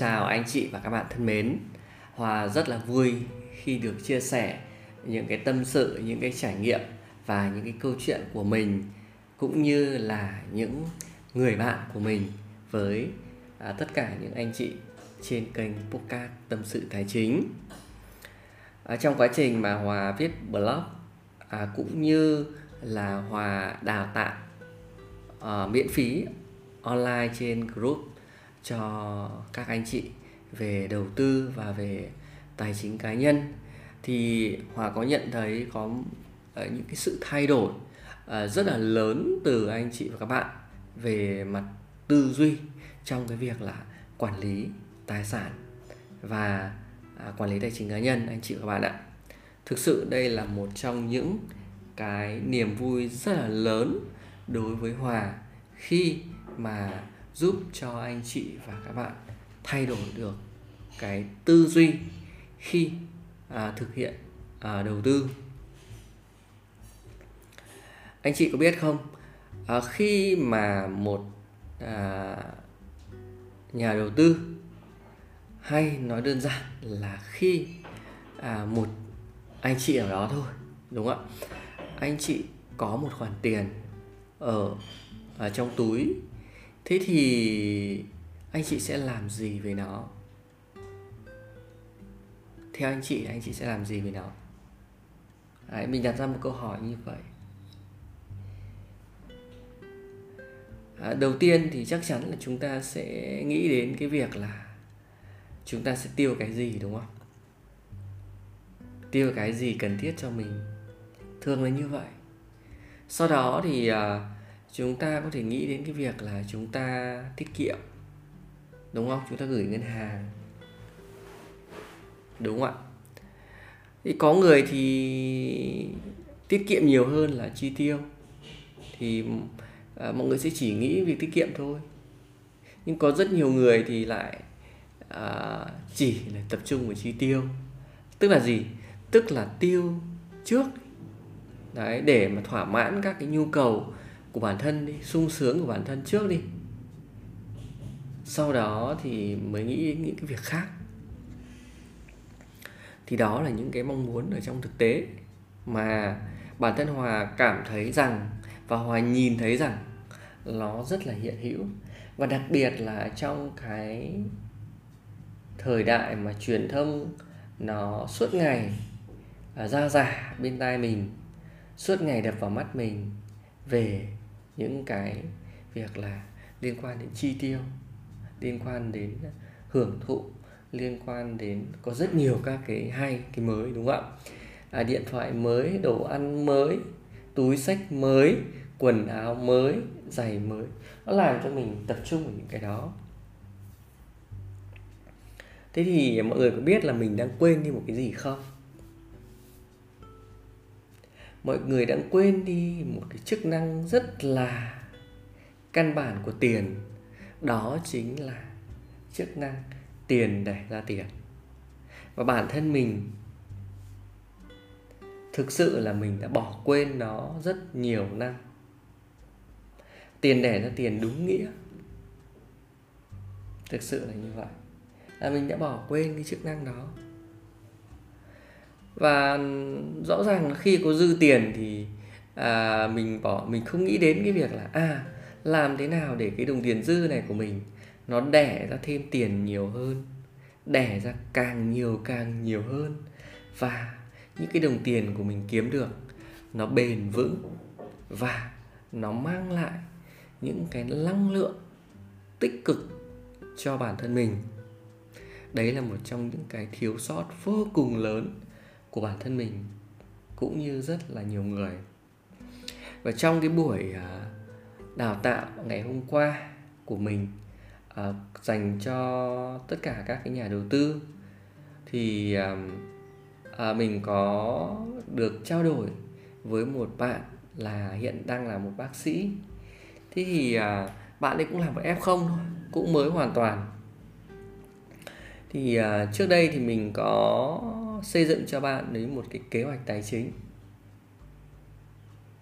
Chào anh chị và các bạn thân mến. Hòa rất là vui khi được chia sẻ những cái tâm sự, những cái trải nghiệm và những cái câu chuyện của mình cũng như là những người bạn của mình với à, tất cả những anh chị trên kênh podcast tâm sự tài chính. À, trong quá trình mà Hòa viết blog à, cũng như là Hòa đào tạo à, miễn phí online trên group cho các anh chị về đầu tư và về tài chính cá nhân thì Hòa có nhận thấy có ờ, những cái sự thay đổi ờ, rất là lớn từ anh chị và các bạn về mặt tư duy trong cái việc là quản lý tài sản và à, quản lý tài chính cá nhân, anh chị và các bạn ạ. Thực sự đây là một trong những cái niềm vui rất là lớn đối với Hòa khi mà giúp cho anh chị và các bạn thay đổi được cái tư duy khi à, thực hiện à, đầu tư. Anh chị có biết không? À, khi mà một à, nhà đầu tư hay nói đơn giản là khi à, một anh chị ở đó thôi đúng không ạ? Anh chị có một khoản tiền ở, ở trong túi thế thì anh chị sẽ làm gì về nó? Theo anh chị anh chị sẽ làm gì về nó? Đấy, mình đặt ra một câu hỏi như vậy. À, đầu tiên thì chắc chắn là chúng ta sẽ nghĩ đến cái việc là chúng ta sẽ tiêu cái gì đúng không? Tiêu cái gì cần thiết cho mình? Thường là như vậy. Sau đó thì à, chúng ta có thể nghĩ đến cái việc là chúng ta tiết kiệm đúng không? Chúng ta gửi ngân hàng. Đúng không ạ? Thì có người thì tiết kiệm nhiều hơn là chi tiêu. Thì à, mọi người sẽ chỉ nghĩ việc tiết kiệm thôi. Nhưng có rất nhiều người thì lại à, chỉ là tập trung vào chi tiêu. Tức là gì? Tức là tiêu trước. Đấy để mà thỏa mãn các cái nhu cầu của bản thân đi, sung sướng của bản thân trước đi. Sau đó thì mới nghĩ đến những cái việc khác. Thì đó là những cái mong muốn ở trong thực tế mà bản thân hòa cảm thấy rằng và hòa nhìn thấy rằng nó rất là hiện hữu. Và đặc biệt là trong cái thời đại mà truyền thông nó suốt ngày à, ra giả dạ bên tai mình, suốt ngày đập vào mắt mình về những cái việc là liên quan đến chi tiêu liên quan đến hưởng thụ liên quan đến có rất nhiều các cái hay cái mới đúng không ạ? À, điện thoại mới đồ ăn mới túi sách mới quần áo mới giày mới. Nó làm cho mình tập trung vào những cái đó. Thế thì mọi người có biết là mình đang quên đi một cái gì không? Mọi người đang quên đi một cái chức năng rất là căn bản của tiền. Đó chính là chức năng tiền để ra tiền. Và bản thân mình, thực sự là mình đã bỏ quên nó rất nhiều năm. Tiền để ra tiền đúng nghĩa. Thực sự là như vậy. Là mình đã bỏ quên cái chức năng đó và rõ ràng là khi có dư tiền thì à, mình bỏ mình không nghĩ đến cái việc là à làm thế nào để cái đồng tiền dư này của mình nó đẻ ra thêm tiền nhiều hơn đẻ ra càng nhiều càng nhiều hơn. Và những cái đồng tiền của mình kiếm được nó bền vững và nó mang lại những cái năng lượng tích cực cho bản thân mình. Đấy là một trong những cái thiếu sót vô cùng lớn của bản thân mình, cũng như rất là nhiều người. Và trong cái buổi à, đào tạo ngày hôm qua của mình à, dành cho tất cả các cái nhà đầu tư, thì à, mình có được trao đổi với một bạn là hiện đang là một bác sĩ. Thế thì bạn ấy cũng là một f không thôi, cũng mới hoàn toàn. Thì trước đây thì mình có xây dựng cho bạn ấy một cái kế hoạch tài chính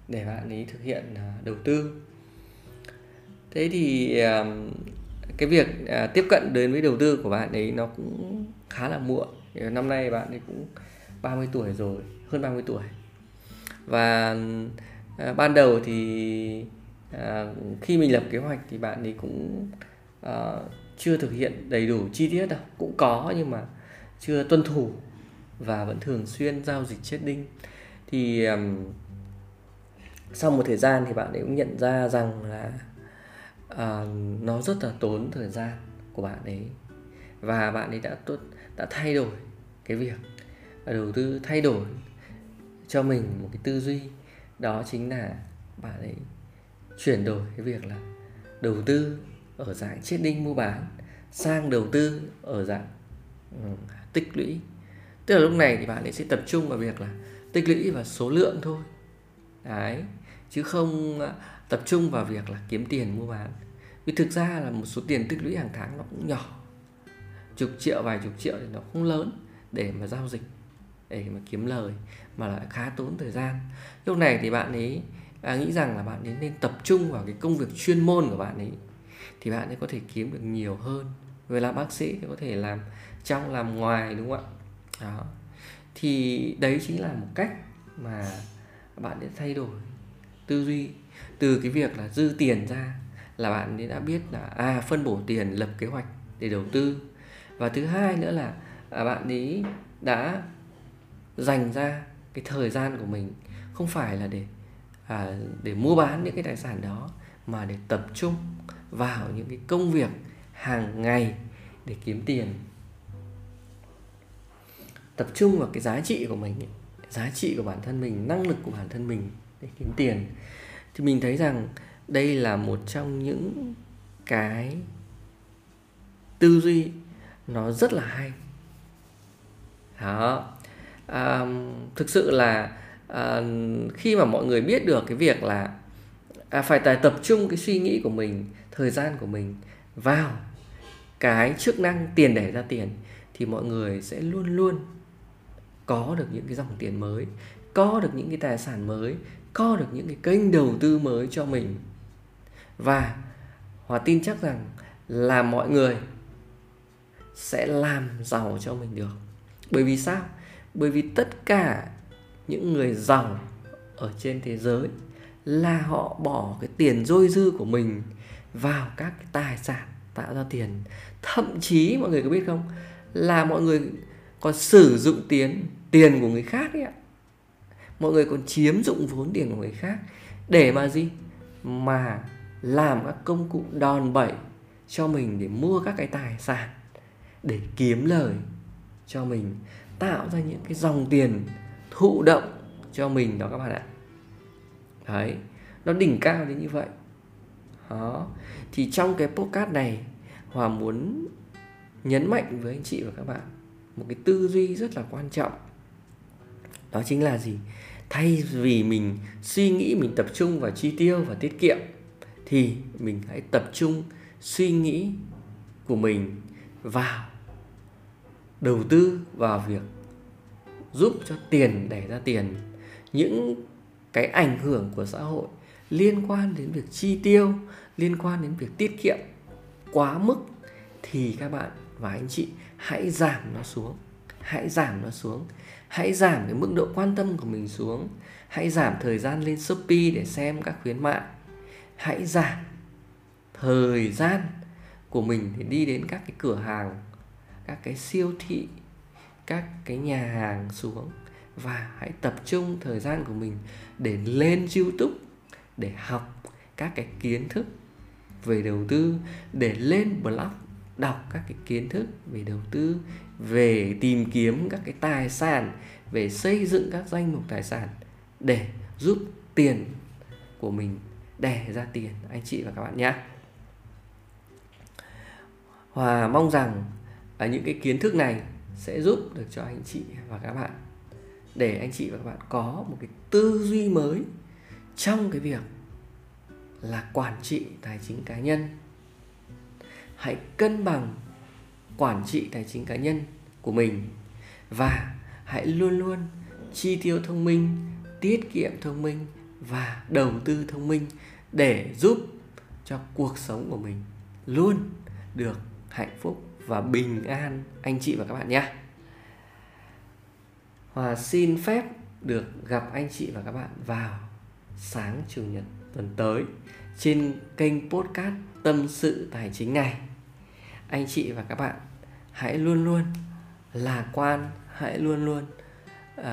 để bạn ấy thực hiện à, đầu tư. Thế thì à, cái việc à, tiếp cận đến với đầu tư của bạn ấy nó cũng khá là muộn. Năm nay bạn ấy cũng 30 tuổi rồi, hơn 30 tuổi. Và ban đầu thì khi mình lập kế hoạch thì bạn ấy cũng chưa thực hiện đầy đủ chi tiết đâu. Cũng có nhưng mà chưa tuân thủ và vẫn thường xuyên giao dịch chết đinh. Thì um, sau một thời gian thì bạn ấy cũng nhận ra rằng là uh, nó rất là tốn thời gian của bạn ấy. Và bạn ấy đã tốt đã thay đổi cái việc à, đầu tư thay đổi cho mình một cái tư duy. Đó chính là bạn ấy chuyển đổi cái việc là đầu tư ở dạng chiết đinh mua bán sang đầu tư ở dạng um, tích lũy tức là lúc này thì bạn ấy sẽ tập trung vào việc là tích lũy và số lượng thôi. Đấy. Chứ không à, tập trung vào việc là kiếm tiền mua bán. Vì thực ra là một số tiền tích lũy hàng tháng nó cũng nhỏ. Chục triệu vài chục triệu thì nó không lớn để mà giao dịch để mà kiếm lời mà lại khá tốn thời gian. Lúc này thì bạn ấy à, nghĩ rằng là bạn ấy nên tập trung vào cái công việc chuyên môn của bạn ấy thì bạn ấy có thể kiếm được nhiều hơn. Về làm bác sĩ thì có thể làm trong làm ngoài đúng không ạ? Đó. Thì đấy chính là một cách mà bạn sẽ thay đổi tư duy. Từ cái việc là dư tiền ra là bạn đã biết là à phân bổ tiền lập kế hoạch để đầu tư. Và thứ hai nữa là à, bạn ấy đã dành ra cái thời gian của mình không phải là để à, để mua bán những cái tài sản đó mà để tập trung vào những cái công việc hàng ngày để kiếm tiền tập trung vào cái giá trị của mình giá trị của bản thân mình năng lực của bản thân mình để kiếm tiền. Thì mình thấy rằng đây là một trong những cái tư duy nó rất là hay. Đó. À, thực sự là à, khi mà mọi người biết được cái việc là à, phải tập trung cái suy nghĩ của mình thời gian của mình vào cái chức năng tiền để ra tiền thì mọi người sẽ luôn luôn có được những cái dòng tiền mới, có được những cái tài sản mới, có được những cái kênh đầu tư mới cho mình. Và hòa tin chắc rằng là mọi người sẽ làm giàu cho mình được. Bởi vì sao? Bởi vì tất cả những người giàu ở trên thế giới là họ bỏ cái tiền dôi dư của mình vào các cái tài sản tạo ra tiền. Thậm chí, mọi người có biết không? Là mọi người còn sử dụng tiền tiền của người khác ấy ạ. Mọi người còn chiếm dụng vốn tiền của người khác. Để mà gì? Mà làm các công cụ đòn bẩy cho mình để mua các cái tài sản, để kiếm lời cho mình, tạo ra những cái dòng tiền thụ động cho mình đó các bạn ạ. Đấy, nó đỉnh cao đến như vậy. Đó, thì trong cái podcast này, hòa muốn nhấn mạnh với anh chị và các bạn một cái tư duy rất là quan trọng đó chính là gì? Thay vì mình suy nghĩ mình tập trung vào chi tiêu và tiết kiệm, thì mình hãy tập trung suy nghĩ của mình vào đầu tư vào việc giúp cho tiền đẻ ra tiền. Những cái ảnh hưởng của xã hội liên quan đến việc chi tiêu, liên quan đến việc tiết kiệm quá mức thì các bạn và anh chị hãy giảm nó xuống, hãy giảm nó xuống hãy giảm cái mức độ quan tâm của mình xuống. Hãy giảm thời gian lên shopee để xem các khuyến mại. Hãy giảm thời gian của mình để đi đến các cái cửa hàng, các cái siêu thị, các cái nhà hàng xuống. Và hãy tập trung thời gian của mình để lên youtube để học các cái kiến thức về đầu tư, để lên blog đọc các cái kiến thức về đầu tư, về tìm kiếm các cái tài sản, về xây dựng các danh mục tài sản để giúp tiền của mình đẻ ra tiền, anh chị và các bạn nhé. Hòa mong rằng ở những cái kiến thức này sẽ giúp được cho anh chị và các bạn, để anh chị và các bạn có một cái tư duy mới trong cái việc là quản trị tài chính cá nhân hãy cân bằng quản trị tài chính cá nhân của mình và hãy luôn luôn chi tiêu thông minh, tiết kiệm thông minh và đầu tư thông minh để giúp cho cuộc sống của mình luôn được hạnh phúc và bình an. Anh chị và các bạn nhé. Hòa xin phép được gặp anh chị và các bạn vào sáng chủ nhật tuần tới trên kênh podcast tâm sự tài chính này anh chị và các bạn hãy luôn luôn lạc quan hãy luôn luôn uh,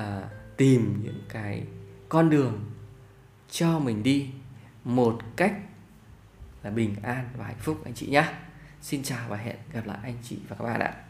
tìm những cái con đường cho mình đi một cách là bình an và hạnh phúc anh chị nhé xin chào và hẹn gặp lại anh chị và các bạn ạ.